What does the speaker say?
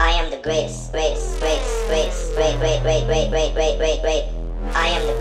I am the greatest, greatest, greatest, greatest, great, great, great, great, great, great, great, great. I am the